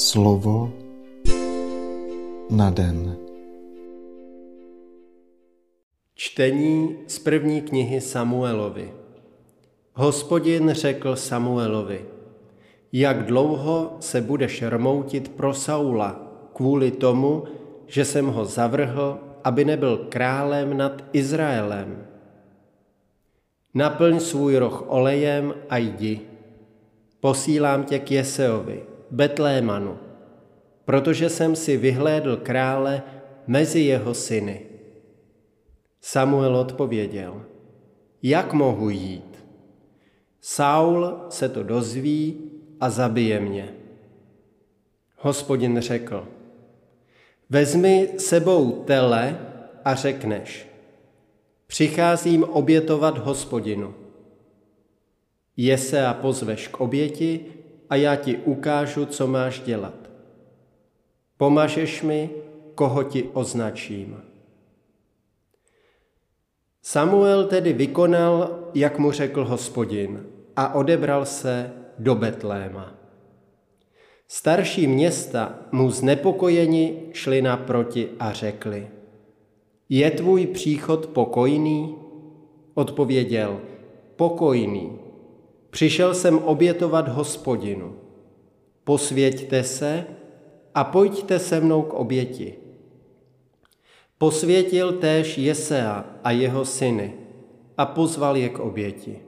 Slovo na den. Čtení z první knihy Samuelovi. Hospodin řekl Samuelovi, jak dlouho se budeš rmoutit pro Saula kvůli tomu, že jsem ho zavrhl, aby nebyl králem nad Izraelem. Naplň svůj roh olejem a jdi. Posílám tě k Jeseovi, Betlémanu, protože jsem si vyhlédl krále mezi jeho syny. Samuel odpověděl, jak mohu jít? Saul se to dozví a zabije mě. Hospodin řekl, vezmi sebou tele a řekneš, přicházím obětovat hospodinu. A pozveš k oběti a já ti ukážu, co máš dělat. Pomažeš mi, koho ti označím. Samuel tedy vykonal, jak mu řekl hospodin, a odebral se do Betléma. Starší města mu znepokojeni šli naproti a řekli, je tvůj příchod pokojný? Odpověděl, pokojný. Přišel jsem obětovat hospodinu. Posvěďte se a pojďte se mnou k oběti. Posvětil též Jesea a jeho syny a pozval je k oběti.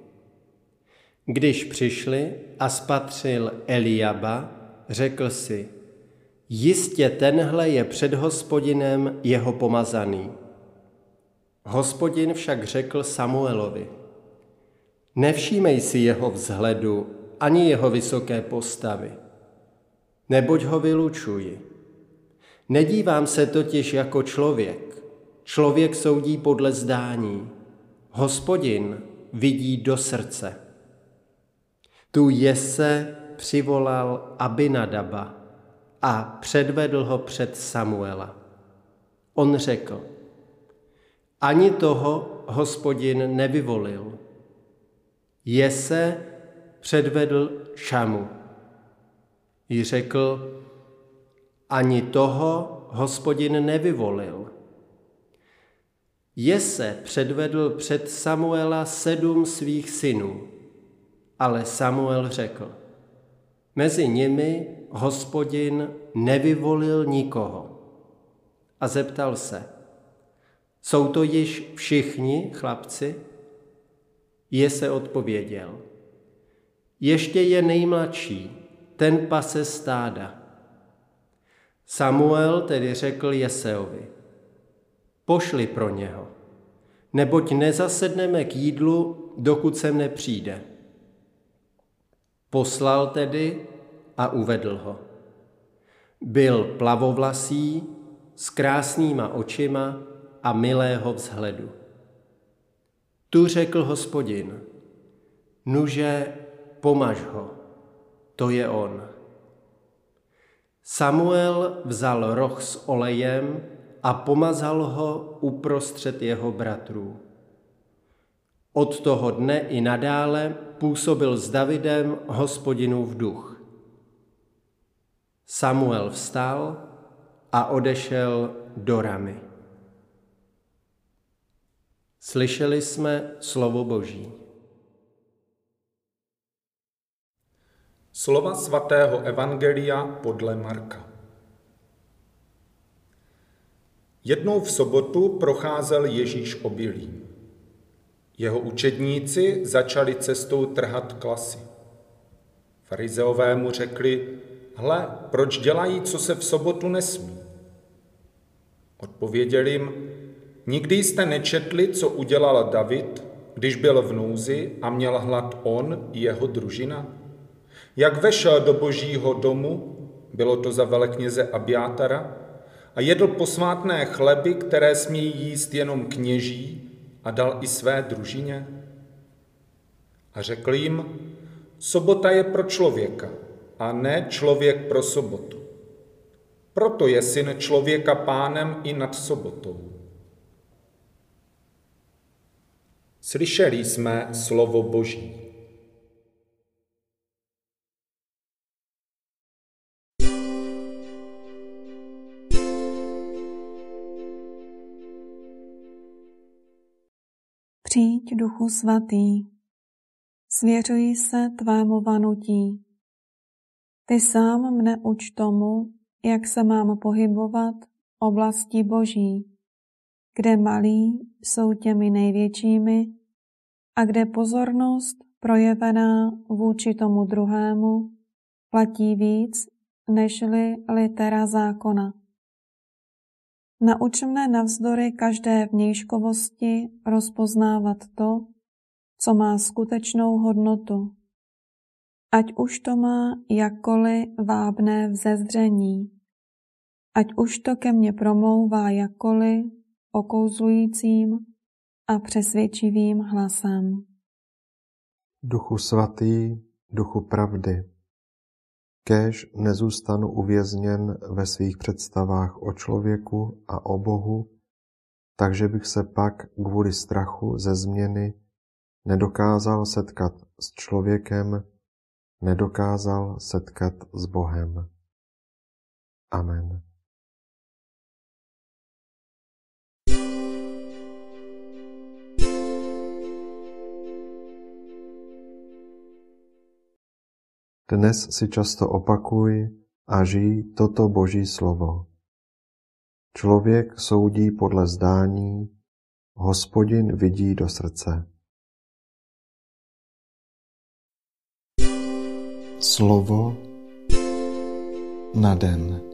Když přišli a spatřil Eliaba, řekl si, jistě tenhle je před hospodinem jeho pomazaný. Hospodin však řekl Samuelovi, nevšímej si jeho vzhledu ani jeho vysoké postavy, neboť ho vylučuji. Nedívám se totiž jako člověk. Člověk soudí podle zdání. Hospodin vidí do srdce. Tu Jese přivolal Abinadaba a předvedl ho před Samuela. On řekl, ani toho hospodin nevyvolil. Jese předvedl Šamu. Jí řekl, ani toho hospodin nevyvolil. Jese předvedl před Samuela sedm svých synů, ale Samuel řekl, mezi nimi hospodin nevyvolil nikoho. A zeptal se, jsou to již všichni chlapci? Jese odpověděl, ještě je nejmladší, ten pase stáda. Samuel tedy řekl Jeseovi, pošli pro něho, neboť nezasedneme k jídlu, dokud sem nepřijde. Poslal tedy a uvedl ho. Byl plavovlasý, s krásnýma očima a milého vzhledu. Tu řekl hospodin, nuže, pomaž ho, to je on. Samuel vzal roh s olejem a pomazal ho uprostřed jeho bratrů. Od toho dne i nadále působil s Davidem hospodinův duch. Samuel vstal a odešel do Ramy. Slyšeli jsme slovo Boží. Slova svatého Evangelia podle Marka. Jednou v sobotu procházel Ježíš obilím. Jeho učedníci začali cestou trhat klasy. Farizeové mu řekli, hle, proč dělají, co se v sobotu nesmí? Odpověděl jim, nikdy jste nečetli, co udělal David, když byl v nouzi a měl hlad on i jeho družina? Jak vešel do božího domu, bylo to za velekněze Abiátara, a jedl posvátné chleby, které smí jíst jenom kněží, a dal i své družině? A řekl jim, sobota je pro člověka a ne člověk pro sobotu. Proto je syn člověka pánem i nad sobotou. Slyšeli jsme slovo Boží. Přijď, Duchu Svatý, svěřuji se tvému vanutí. Ty sám mne uč tomu, jak se mám pohybovat oblasti Boží kde malí jsou těmi největšími a kde pozornost projevená vůči tomu druhému platí víc nežli litera zákona. Nauč mne navzdory každé vnějškovosti rozpoznávat to, co má skutečnou hodnotu. Ať už to má jakkoliv vábné vzezření, ať už to ke mně promlouvá jakkoliv okouzlujícím a přesvědčivým hlasem. Duchu svatý, duchu pravdy, Kéž nezůstanu uvězněn ve svých představách o člověku a o Bohu, takže bych se pak kvůli strachu ze změny nedokázal setkat s člověkem, nedokázal setkat s Bohem. Amen. Dnes si často opakuj a žij toto Boží slovo. Člověk soudí podle zdání, hospodin vidí do srdce. Slovo na den.